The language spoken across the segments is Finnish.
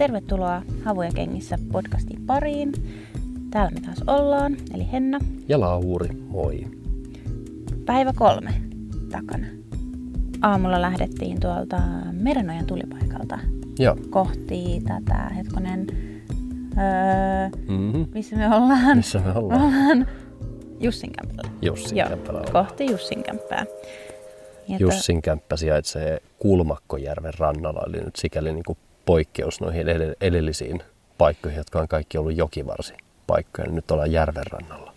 Tervetuloa Havuja kengissä podcastin pariin. Täällä me taas ollaan, eli Henna. Ja Lauri, moi. Päivä kolme takana. Aamulla lähdettiin tuolta Merenojan tulipaikalta Joo. kohti tätä, hetkonen, öö, Mm-hmm. missä me ollaan? Missä me ollaan? ollaan Jussin kämpillä. Jussin Joo, kämpällä ollaan. kohti Jussin kämppää. Ja Jussin kämppä sijaitsee Kulmakkojärven rannalla, eli nyt sikäli niin kuin poikkeus noihin edell- edellisiin paikkoihin, jotka on kaikki ollut jokivarsi paikkoja. niin Nyt ollaan järven rannalla.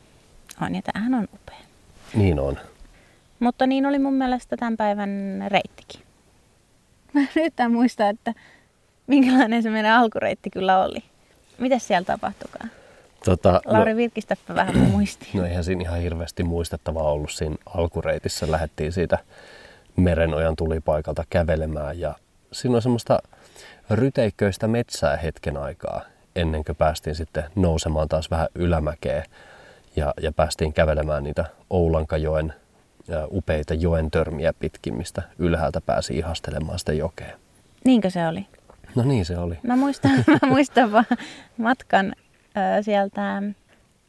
On, ja tämähän on upea. Niin on. Mutta niin oli mun mielestä tämän päivän reittikin. Mä en muista, että minkälainen se meidän alkureitti kyllä oli. Mitäs siellä tapahtukaan? Tota, Lauri, virkistäpä vähän muistiin. No eihän siinä ihan hirveästi muistettavaa ollut siinä alkureitissä. Lähdettiin siitä Merenojan tulipaikalta kävelemään ja siinä on semmoista ryteikköistä metsää hetken aikaa ennen kuin päästiin sitten nousemaan taas vähän ylämäkeä ja, ja päästiin kävelemään niitä Oulankajoen upeita joen törmiä pitkin, mistä ylhäältä pääsi ihastelemaan sitä jokea. Niinkö se oli? No niin se oli. Mä muistan, mä muistan vaan matkan ö, sieltä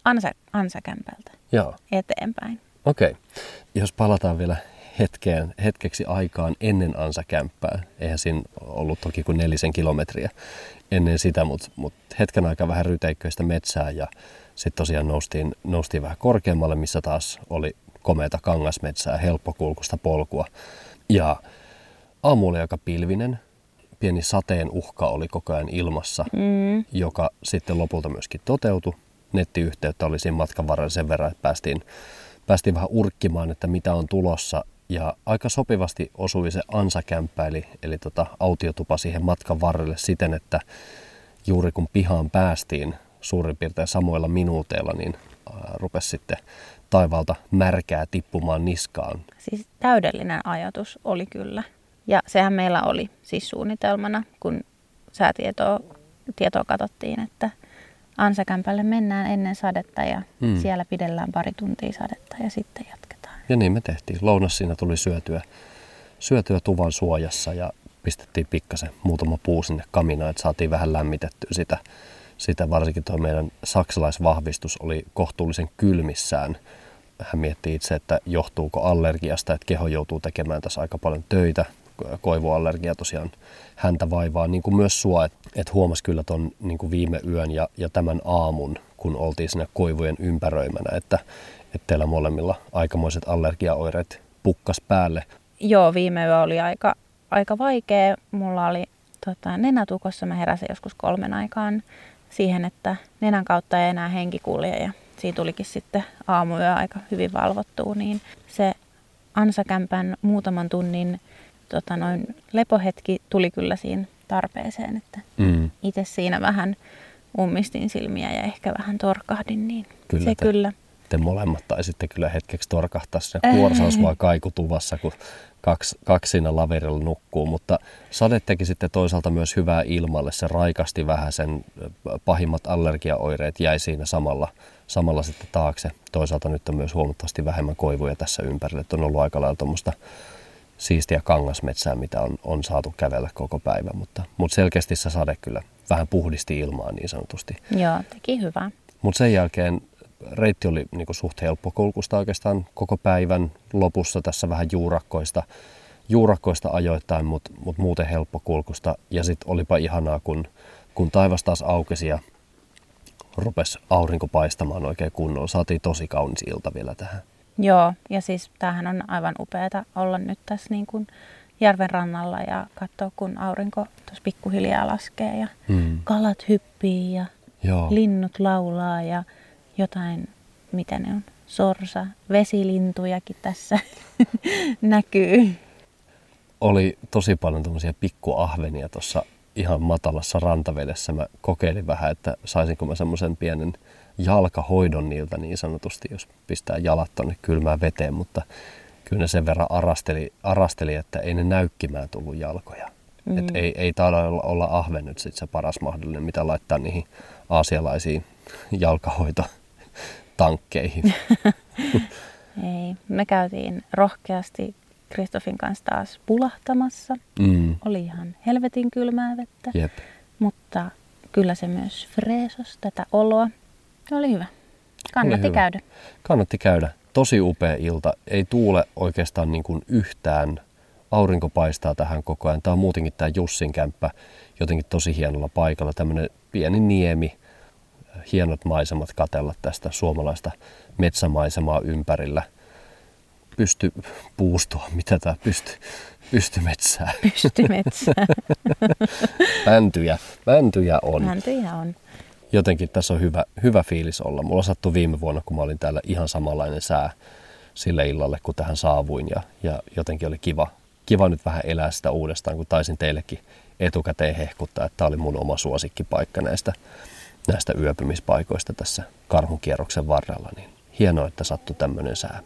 Ansa, Ansakämpältä Joo. eteenpäin. Okei. Jos palataan vielä hetkeen, hetkeksi aikaan ennen Ansa-kämppää, eihän siinä ollut toki kuin nelisen kilometriä ennen sitä, mutta mut hetken aikaa vähän ryteikköistä metsää ja sitten tosiaan noustiin, noustiin vähän korkeammalle, missä taas oli komeita kangasmetsää, helppokulkusta polkua. Ja aamu oli aika pilvinen, pieni sateen uhka oli koko ajan ilmassa, Mm. joka sitten lopulta myöskin toteutui. Nettiyhteyttä oli siinä matkan varrella sen verran, että päästiin, päästiin vähän urkkimaan, että mitä on tulossa. Ja aika sopivasti osui se ansakämppä, eli, eli tota, autiotupa siihen matkan varrelle siten, että juuri kun pihaan päästiin suurin piirtein samoilla minuuteilla, niin rupesi sitten taivaalta märkää tippumaan niskaan. Siis täydellinen ajatus oli kyllä. Ja sehän meillä oli siis suunnitelmana, kun säätietoa tietoa katsottiin, että Ansakämpälle mennään ennen sadetta ja mm. siellä pidellään pari tuntia sadetta ja sitten jatketaan. Ja niin me tehtiin. Lounas siinä tuli syötyä, syötyä tuvan suojassa ja pistettiin pikkasen muutama puu sinne kaminaan, että saatiin vähän lämmitettyä sitä. Sitä varsinkin tuo meidän saksalaisvahvistus oli kohtuullisen kylmissään. Hän mietti itse, että johtuuko allergiasta, että keho joutuu tekemään tässä aika paljon töitä. Koivuallergia tosiaan häntä vaivaa, niin kuin myös sua, että et huomasi kyllä ton niin viime yön ja, ja tämän aamun, kun oltiin siinä koivujen ympäröimänä, että, että teillä molemmilla aikamoiset allergiaoireet pukkas päälle. Joo, viime yö oli aika, aika vaikea. Mulla oli tota, nenätukossa, mä heräsin joskus kolmen aikaan siihen, että nenän kautta ei enää henki kulje ja siitä tulikin sitten aamuyö aika hyvin valvottua, niin se ansakämpän muutaman tunnin tota, noin lepohetki tuli kyllä siinä tarpeeseen, että Mm. itse siinä vähän ummistin silmiä ja ehkä vähän torkahdin, niin Kyllä se te- kyllä. Te molemmat taisitte kyllä hetkeksi torkahtaa se kuorsaus vaan kaikutuvassa, kun kaksi, kaksi siinä laverilla nukkuu, mutta sade teki sitten toisaalta myös hyvää ilmalle. Se raikasti vähän sen pahimmat allergiaoireet jäi siinä samalla, samalla sitten taakse. Toisaalta nyt on myös huomattavasti vähemmän koivuja tässä ympärillä, että on ollut aika lailla tuommoista siistiä kangasmetsää, mitä on, on saatu kävellä koko päivä, mutta, mutta selkeästi se sade kyllä vähän puhdisti ilmaa niin sanotusti. Joo, teki hyvää. Mutta sen jälkeen reitti oli niinku suht helppo kulkusta oikeastaan koko päivän lopussa tässä vähän juurakkoista, juurakkoista ajoittain, mutta mut muuten helppo kulkusta. Ja sitten olipa ihanaa, kun, kun taivas taas aukesi ja rupesi aurinko paistamaan oikein kunnolla. Saatiin tosi kaunis ilta vielä tähän. Joo, ja siis tämähän on aivan upeata olla nyt tässä niin kuin järven rannalla ja katsoa, kun aurinko tuossa pikkuhiljaa laskee ja Mm. kalat hyppii ja Joo. linnut laulaa ja jotain, mitä ne on, sorsa, vesilintujakin tässä näkyy. oli tosi paljon tämmöisiä pikkuahvenia tuossa ihan matalassa rantavedessä mä kokeilin vähän, että saisinko mä semmoisen pienen jalkahoidon niiltä niin sanotusti, jos pistää jalat tonne kylmään veteen, mutta kyllä ne sen verran arasteli, arasteli että ei ne näykkimään tullut jalkoja. Mm. Et ei, ei taida olla, olla ahve nyt sit se paras mahdollinen, mitä laittaa niihin aasialaisiin jalkahoitotankkeihin. ei, me käytiin rohkeasti Kristofin kanssa taas pulahtamassa. Mm. Oli ihan helvetin kylmää vettä, Jep. mutta kyllä se myös freesos tätä oloa. Se oli hyvä. Kannatti hyvä. käydä. Kannatti käydä. Tosi upea ilta. Ei tuule oikeastaan niin kuin yhtään. Aurinko paistaa tähän koko ajan. Tämä on muutenkin tämä Jussin kämppä jotenkin tosi hienolla paikalla. Tämmöinen pieni niemi, hienot maisemat katella tästä suomalaista metsämaisemaa ympärillä. Pysty puustoa, mitä tämä pysty, pystymetsää. Pystymetsää. Mäntyjä, mäntyjä on. Mäntyjä on jotenkin tässä on hyvä, hyvä fiilis olla. Mulla sattui viime vuonna, kun mä olin täällä ihan samanlainen sää sille illalle, kun tähän saavuin. Ja, ja jotenkin oli kiva, kiva nyt vähän elää sitä uudestaan, kun taisin teillekin etukäteen hehkuttaa, että tämä oli mun oma suosikkipaikka näistä, näistä yöpymispaikoista tässä karhunkierroksen varrella. Niin hienoa, että sattui tämmöinen sää.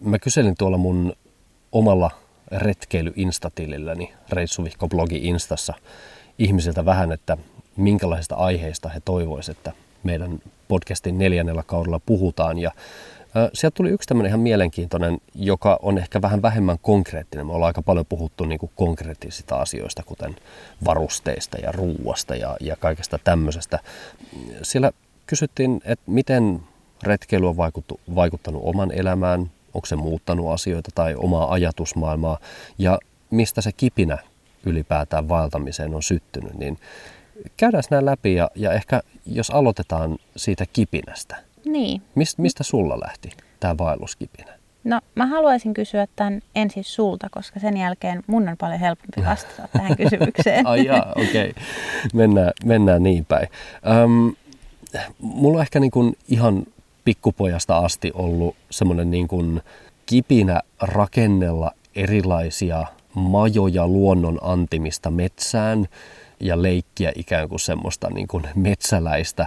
Mä kyselin tuolla mun omalla retkeily-instatililläni, Reissuvihko-blogi Instassa, ihmisiltä vähän, että minkälaisista aiheista he toivoisivat, että meidän podcastin neljännellä kaudella puhutaan. Ja Sieltä tuli yksi tämmöinen ihan mielenkiintoinen, joka on ehkä vähän vähemmän konkreettinen. Me ollaan aika paljon puhuttu niin kuin konkreettisista asioista, kuten varusteista ja ruuasta ja, ja kaikesta tämmöisestä. Siellä kysyttiin, että miten retkeily on vaikuttu, vaikuttanut oman elämään, onko se muuttanut asioita tai omaa ajatusmaailmaa ja mistä se kipinä ylipäätään vaeltamiseen on syttynyt. Niin käydään nämä läpi ja, ja ehkä jos aloitetaan siitä kipinästä. Niin. Mist, mistä sulla lähti tämä vaelluskipinä? No mä haluaisin kysyä tämän ensin sulta, koska sen jälkeen mun on paljon helpompi vastata tähän kysymykseen. Ai jaa, okei. Okay. Mennään, mennään niin päin. Öm, mulla on ehkä niin kuin ihan pikkupojasta asti ollut semmoinen niin kuin kipinä rakennella erilaisia majoja luonnon antimista metsään – ja leikkiä ikään kuin semmoista niin kuin metsäläistä.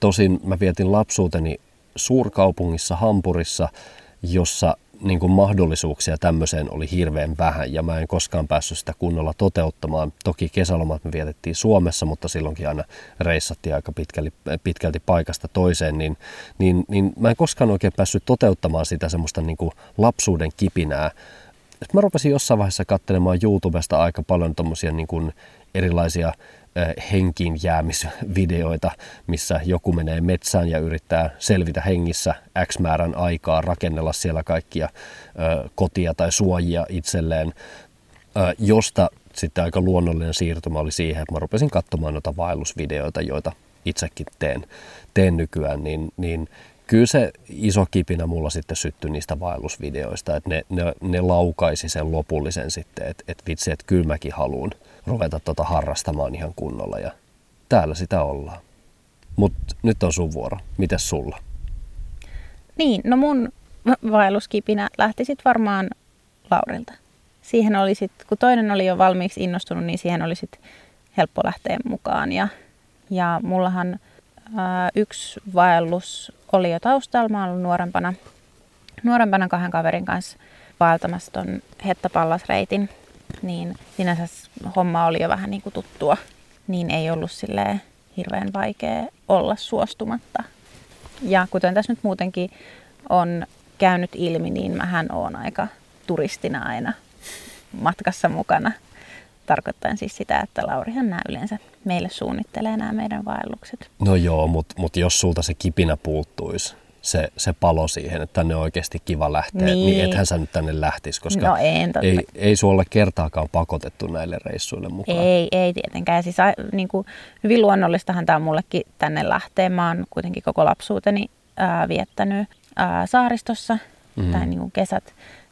Tosin mä vietin lapsuuteni suurkaupungissa Hampurissa, jossa niin kuin mahdollisuuksia tämmöiseen oli hirveän vähän ja mä en koskaan päässyt sitä kunnolla toteuttamaan. Toki kesälomat me vietettiin Suomessa, mutta silloinkin aina reissattiin aika pitkälti, pitkälti paikasta toiseen, niin, niin, niin mä en koskaan oikein päässyt toteuttamaan sitä semmoista niin kuin lapsuuden kipinää. Mä rupesin jossain vaiheessa katselemaan YouTubesta aika paljon tommosia niin kuin erilaisia henkiin jäämisvideoita, missä joku menee metsään ja yrittää selvitä hengissä X määrän aikaa, rakennella siellä kaikkia kotia tai suojia itselleen, josta sitten aika luonnollinen siirtymä oli siihen, että mä rupesin katsomaan noita vaellusvideoita, joita itsekin teen, teen nykyään, niin, niin kyllä se iso kipinä mulla sitten syttyi niistä vaellusvideoista, että ne, ne, ne laukaisi sen lopullisen sitten, että, että vitsi, että kyllä mäkin haluan ruveta tota harrastamaan ihan kunnolla ja täällä sitä ollaan. Mutta nyt on sun vuoro. Mites sulla? Niin, no mun vaelluskipinä lähti sitten varmaan Laurilta. Siihen oli sit, kun toinen oli jo valmiiksi innostunut, niin siihen oli sit helppo lähteä mukaan. Ja, ja mullahan ää, yksi vaellus oli jo taustalla. Mä ollut nuorempana, nuorempana kahden kaverin kanssa vaeltamassa ton Hettapallasreitin niin sinänsä homma oli jo vähän niin kuin tuttua, niin ei ollut silleen hirveän vaikea olla suostumatta. Ja kuten tässä nyt muutenkin on käynyt ilmi, niin mähän oon aika turistina aina matkassa mukana. Tarkoittaen siis sitä, että Laurihan nämä yleensä meille suunnittelee nämä meidän vaellukset. No joo, mutta mut jos sulta se kipinä puuttuisi, se, se palo siihen, että tänne on oikeasti kiva lähteä, niin, niin ethän sä nyt tänne lähtisi, koska no en, totta. ei, ei sulla kertaakaan pakotettu näille reissuille mukaan. Ei, ei tietenkään. Siis, niin kuin, hyvin luonnollistahan tämä on mullekin tänne lähteä. Mä oon kuitenkin koko lapsuuteni ää, viettänyt ää, saaristossa, mm. tai niin kuin kesät,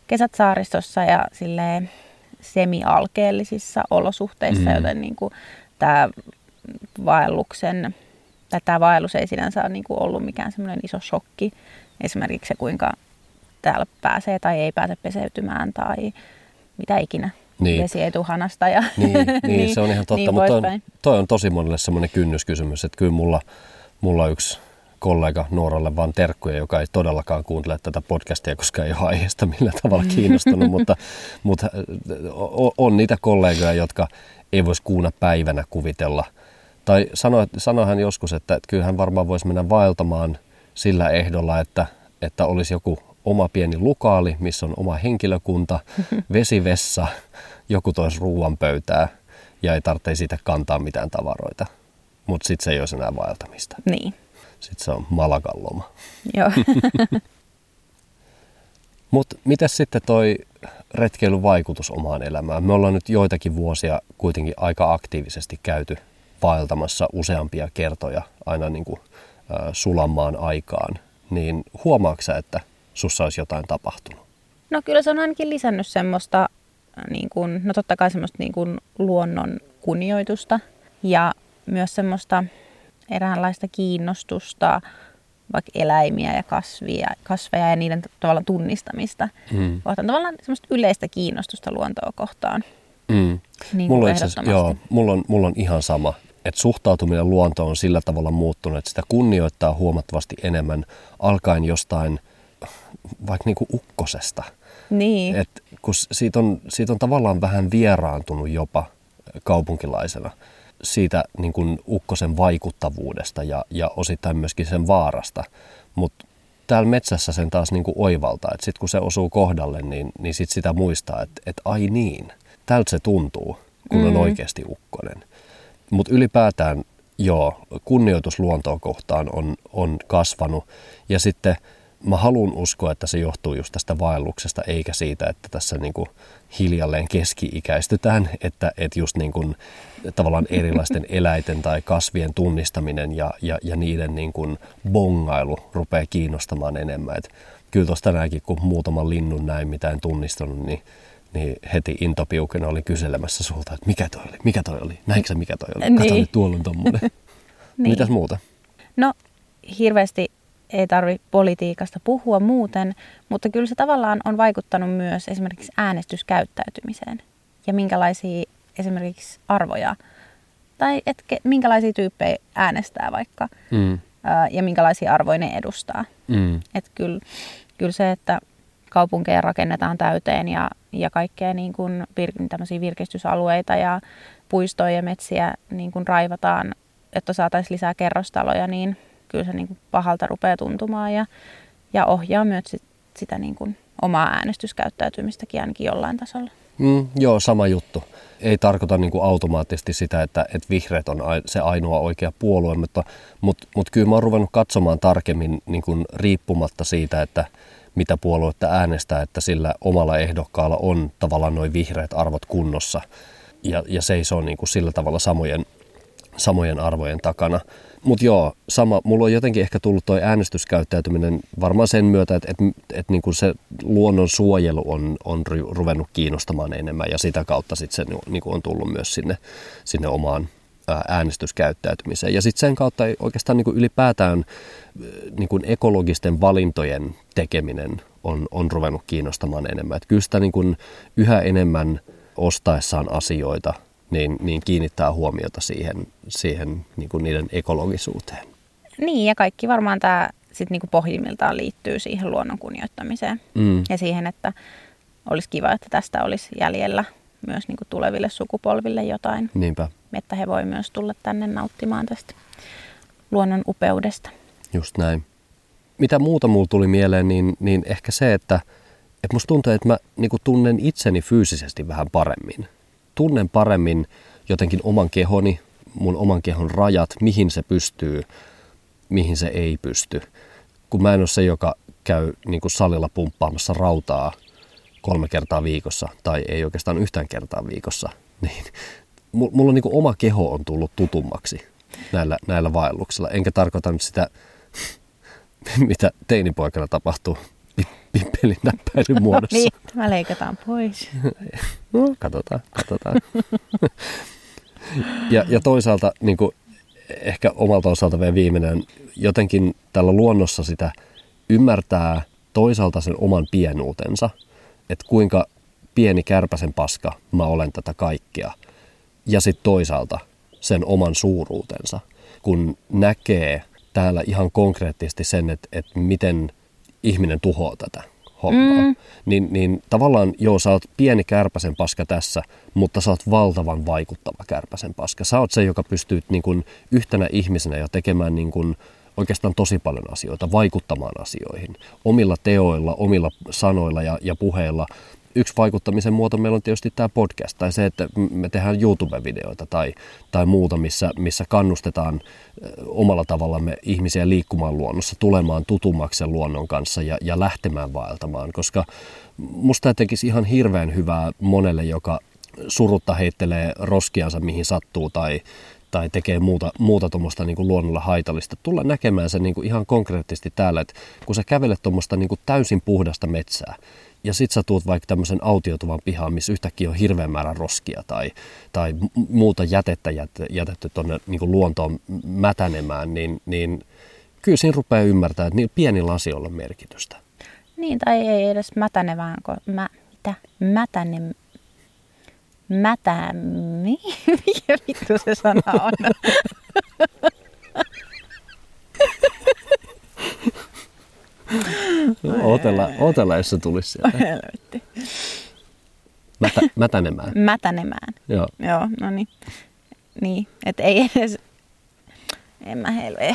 kesät saaristossa ja silleen semi-alkeellisissa olosuhteissa, mm. joten niin kuin, tämä vaelluksen tai tämä vaellus ei sinänsä ole niin kuin ollut mikään semmoinen iso shokki. Esimerkiksi se, kuinka täällä pääsee tai ei pääse peseytymään tai mitä ikinä. niin. vesi ei tuhanasta. Ja niin, niin, niin, se on ihan totta, niin mutta toi on, toi on tosi monelle semmoinen kynnyskysymys, että kyllä mulla, mulla yksi kollega Nuoralle vaan terkkuja, joka ei todellakaan kuuntele tätä podcastia, koska ei ole aiheesta millään tavalla kiinnostunut, mutta, mutta on niitä kollegoja, jotka ei voisi kuuna päivänä kuvitella. Tai sano, sanohan joskus, että, että kyllähän varmaan voisi mennä vaeltamaan sillä ehdolla, että, että olisi joku oma pieni lukaali, missä on oma henkilökunta, vesivessa, joku toisi ruoan pöytää ja ei tarvitse siitä kantaa mitään tavaroita. Mutta sitten se ei olisi enää vaeltamista. Niin. Sitten se on Malagan loma. Joo. Mutta miten sitten toi retkeilyn vaikutus omaan elämään? Me ollaan nyt joitakin vuosia kuitenkin aika aktiivisesti käyty vaeltamassa useampia kertoja aina niin kuin, äh, sulamaan aikaan. Niin huomaatko että sussa olisi jotain tapahtunut? No kyllä se on ainakin lisännyt semmoista, niin kuin, no totta kai semmoista niin kuin luonnon kunnioitusta ja myös semmoista eräänlaista kiinnostusta vaikka eläimiä ja kasvia, kasveja ja niiden tavallaan tunnistamista. Mm. Kohtaan tavallaan semmoista yleistä kiinnostusta luontoa kohtaan. Mm. Niin mulla, on joo, mulla, on, mulla on ihan sama, että suhtautuminen luontoon on sillä tavalla muuttunut, että sitä kunnioittaa huomattavasti enemmän alkaen jostain vaikka niinku ukkosesta. Niin. Et kun siitä on, siitä on tavallaan vähän vieraantunut jopa kaupunkilaisena siitä niin kuin ukkosen vaikuttavuudesta ja, ja osittain myöskin sen vaarasta. Mutta täällä metsässä sen taas niin kuin oivaltaa, että sitten kun se osuu kohdalle, niin, niin sit sitä muistaa, että, että ai niin, tältä se tuntuu, kun mm. on oikeasti ukkonen. Mutta ylipäätään joo, kunnioitus luontoa kohtaan on, on kasvanut ja sitten – mä haluan uskoa, että se johtuu just tästä vaelluksesta, eikä siitä, että tässä niin kuin hiljalleen keski-ikäistytään, että, että just niin kuin tavallaan erilaisten eläiten tai kasvien tunnistaminen ja, ja, ja niiden niin kuin bongailu rupeaa kiinnostamaan enemmän. Et kyllä tuossa tänäänkin, kun muutaman linnun näin, mitä en tunnistanut, niin, niin heti intopiukena oli kyselemässä sulta, että mikä toi oli, mikä toi oli, näinkö sä mikä toi oli, niin. kato nyt tuolla on tommonen. niin. Mitäs muuta? No hirveästi ei tarvitse politiikasta puhua muuten, mutta kyllä se tavallaan on vaikuttanut myös esimerkiksi äänestyskäyttäytymiseen ja minkälaisia esimerkiksi arvoja tai etke, minkälaisia tyyppejä äänestää vaikka mm. ja minkälaisia arvoja ne edustaa. Mm. Et kyllä, kyllä se, että kaupunkeja rakennetaan täyteen ja, ja kaikkea niin kuin vir, virkistysalueita ja puistoja ja metsiä niin kuin raivataan, että saataisiin lisää kerrostaloja, niin kyllä se niin kuin pahalta rupeaa tuntumaan ja, ja ohjaa myös sit, sitä niin kuin omaa äänestyskäyttäytymistäkin ainakin jollain tasolla. Mm, joo, sama juttu. Ei tarkoita niin kuin automaattisesti sitä, että, että vihreät on se ainoa oikea puolue, mutta, mutta, mutta kyllä mä oon ruvennut katsomaan tarkemmin niin kuin riippumatta siitä, että mitä puoluetta äänestää, että sillä omalla ehdokkaalla on tavallaan noin vihreät arvot kunnossa ja, ja seisoo niin kuin sillä tavalla samojen, samojen arvojen takana. Mutta joo, sama. Mulla on jotenkin ehkä tullut tuo äänestyskäyttäytyminen varmaan sen myötä, että, että, että niin kuin se luonnon suojelu on, on ruvennut kiinnostamaan enemmän ja sitä kautta sit se niin kuin on tullut myös sinne, sinne omaan äänestyskäyttäytymiseen. Ja sitten sen kautta oikeastaan niin kuin ylipäätään niin kuin ekologisten valintojen tekeminen on, on ruvennut kiinnostamaan enemmän. Että kyllä sitä niin kuin yhä enemmän ostaessaan asioita niin, niin kiinnittää huomiota siihen, siihen niin kuin niiden ekologisuuteen. Niin, ja kaikki varmaan tämä sit niin kuin pohjimmiltaan liittyy siihen luonnon kunnioittamiseen mm. ja siihen, että olisi kiva, että tästä olisi jäljellä myös niin kuin tuleville sukupolville jotain. Niinpä. Että he voi myös tulla tänne nauttimaan tästä luonnon upeudesta. Just näin. Mitä muuta mulla tuli mieleen, niin, niin ehkä se, että, että musta tuntuu, että mä niin tunnen itseni fyysisesti vähän paremmin tunnen paremmin jotenkin oman kehoni, mun oman kehon rajat, mihin se pystyy, mihin se ei pysty. Kun mä en ole se, joka käy niin kuin salilla pumppaamassa rautaa kolme kertaa viikossa tai ei oikeastaan yhtään kertaa viikossa, niin mulla on niin kuin oma keho on tullut tutummaksi näillä, näillä vaelluksilla. Enkä tarkoita nyt sitä, mitä teinipoikana tapahtuu pippelin näppäilyn muodossa. niin, tämä leikataan pois. no, katsotaan, katsotaan. ja, ja toisaalta niin kuin, ehkä omalta osalta vielä viimeinen, jotenkin tällä luonnossa sitä ymmärtää toisaalta sen oman pienuutensa, että kuinka pieni kärpäsen paska, mä olen tätä kaikkea. Ja sitten toisaalta sen oman suuruutensa, kun näkee täällä ihan konkreettisesti sen, että, että miten ihminen tuhoaa tätä hommaa. Mm. Niin, niin tavallaan joo, sä oot pieni kärpäsen paska tässä, mutta sä oot valtavan vaikuttava kärpäsen paska. Sä oot se, joka pystyy niin kuin yhtenä ihmisenä jo tekemään niin kuin oikeastaan tosi paljon asioita, vaikuttamaan asioihin. Omilla teoilla, omilla sanoilla ja, ja puheilla yksi vaikuttamisen muoto meillä on tietysti tämä podcast tai se, että me tehdään YouTube-videoita tai, tai muuta, missä, missä kannustetaan omalla tavallamme ihmisiä liikkumaan luonnossa, tulemaan tutummaksi luonnon kanssa ja, ja lähtemään vaeltamaan, koska musta tämä tekisi ihan hirveän hyvää monelle, joka surutta heittelee roskiansa mihin sattuu tai, tai tekee muuta, muuta tuommoista niin luonnolla haitallista, tulla näkemään se niin ihan konkreettisesti täällä, että kun sä kävelet tuommoista niin täysin puhdasta metsää, ja sit sä tuut vaikka tämmöisen autiotuvan pihaan, missä yhtäkkiä on hirveän määrä roskia tai, tai muuta jätettä jätetty tuonne niin luontoon mätänemään, niin, niin kyllä siinä rupeaa ymmärtää, että niin pienillä asioilla on merkitystä. Niin, tai ei edes mätänevään, kun mä, mitä? Mätäne, mätä, mikä vittu se sana on? Otella, otella, jos se tulisi sieltä. Helvetti. Mätä, mätänemään. Mätänemään. Joo. Joo, no niin. Niin, että ei edes... En mä helve.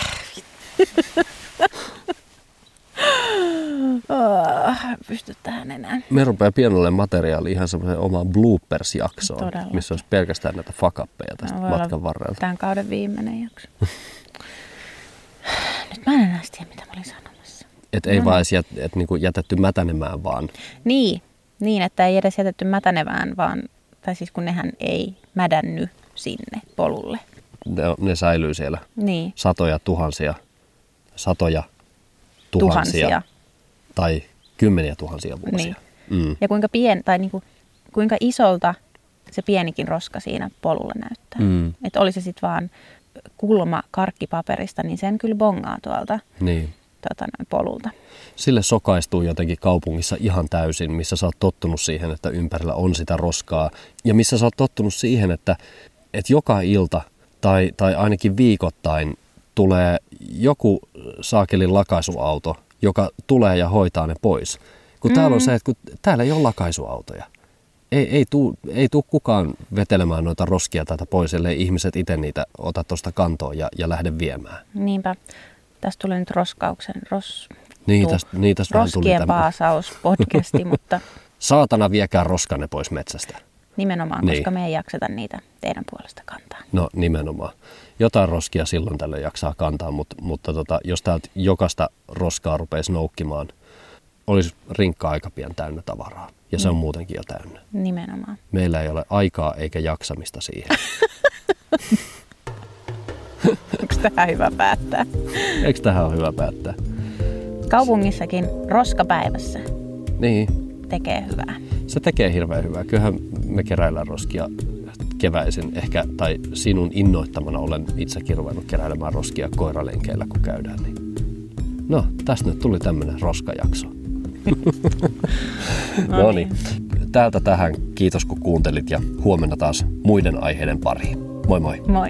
oh, pysty tähän enää. Me rupeaa pienelle materiaali ihan semmoisen omaan bloopers-jaksoon, Todella. missä olisi pelkästään näitä fakappeja tästä no, matkan varrella. Tämän kauden viimeinen jakso. Nyt mä en enää tiedä, mitä mä olin sanonut. Että ei no. vaan edes jät, et niinku jätetty mätänemään vaan. Niin, niin, että ei edes jätetty mätänevään, vaan, tai siis kun nehän ei mädänny sinne polulle. Ne, ne säilyy siellä. Niin. Satoja tuhansia, satoja tuhansia, tuhansia. tai kymmeniä tuhansia vuosia. Niin. Mm. Ja kuinka, pien, tai niinku, kuinka isolta se pienikin roska siinä polulla näyttää. Mm. Että oli se sitten vaan kulma karkkipaperista, niin sen kyllä bongaa tuolta. Niin tota, noin polulta. Sille sokaistuu jotenkin kaupungissa ihan täysin, missä sä oot tottunut siihen, että ympärillä on sitä roskaa. Ja missä sä oot tottunut siihen, että, että joka ilta tai, tai ainakin viikoittain tulee joku saakelin lakaisuauto, joka tulee ja hoitaa ne pois. Kun mm. täällä on mm. se, että kun täällä ei ole lakaisuautoja. Ei, ei tule ei tuu kukaan vetelemään noita roskia tätä pois, ellei ihmiset itse niitä ota tuosta kantoon ja, ja lähde viemään. Niinpä. Tästä tulee nyt roskauksen, ros, niin, tästä, niin, tästä roskien paasaus podcasti, mutta... Saatana viekää roskanne pois metsästä. Nimenomaan, niin. koska me ei jakseta niitä teidän puolesta kantaa. No nimenomaan. Jotain roskia silloin tällä jaksaa kantaa, mutta, mutta tota, jos täältä jokaista roskaa rupeisi noukkimaan, olisi rinkka aika pian täynnä tavaraa. Ja se on mm. muutenkin jo täynnä. Nimenomaan. Meillä ei ole aikaa eikä jaksamista siihen. Onko tähän hyvä päättää? Eikö tähän ole hyvä päättää? Kaupungissakin roskapäivässä niin. tekee hyvää. Se tekee hirveän hyvää. Kyllähän me keräillään roskia keväisin ehkä, tai sinun innoittamana olen itsekin ruvennut keräilemään roskia koiralenkeillä, kun käydään. Niin. No, tästä nyt tuli tämmöinen roskajakso. no, no niin. Täältä tähän kiitos kun kuuntelit ja huomenna taas muiden aiheiden pariin. Moi moi. Moi.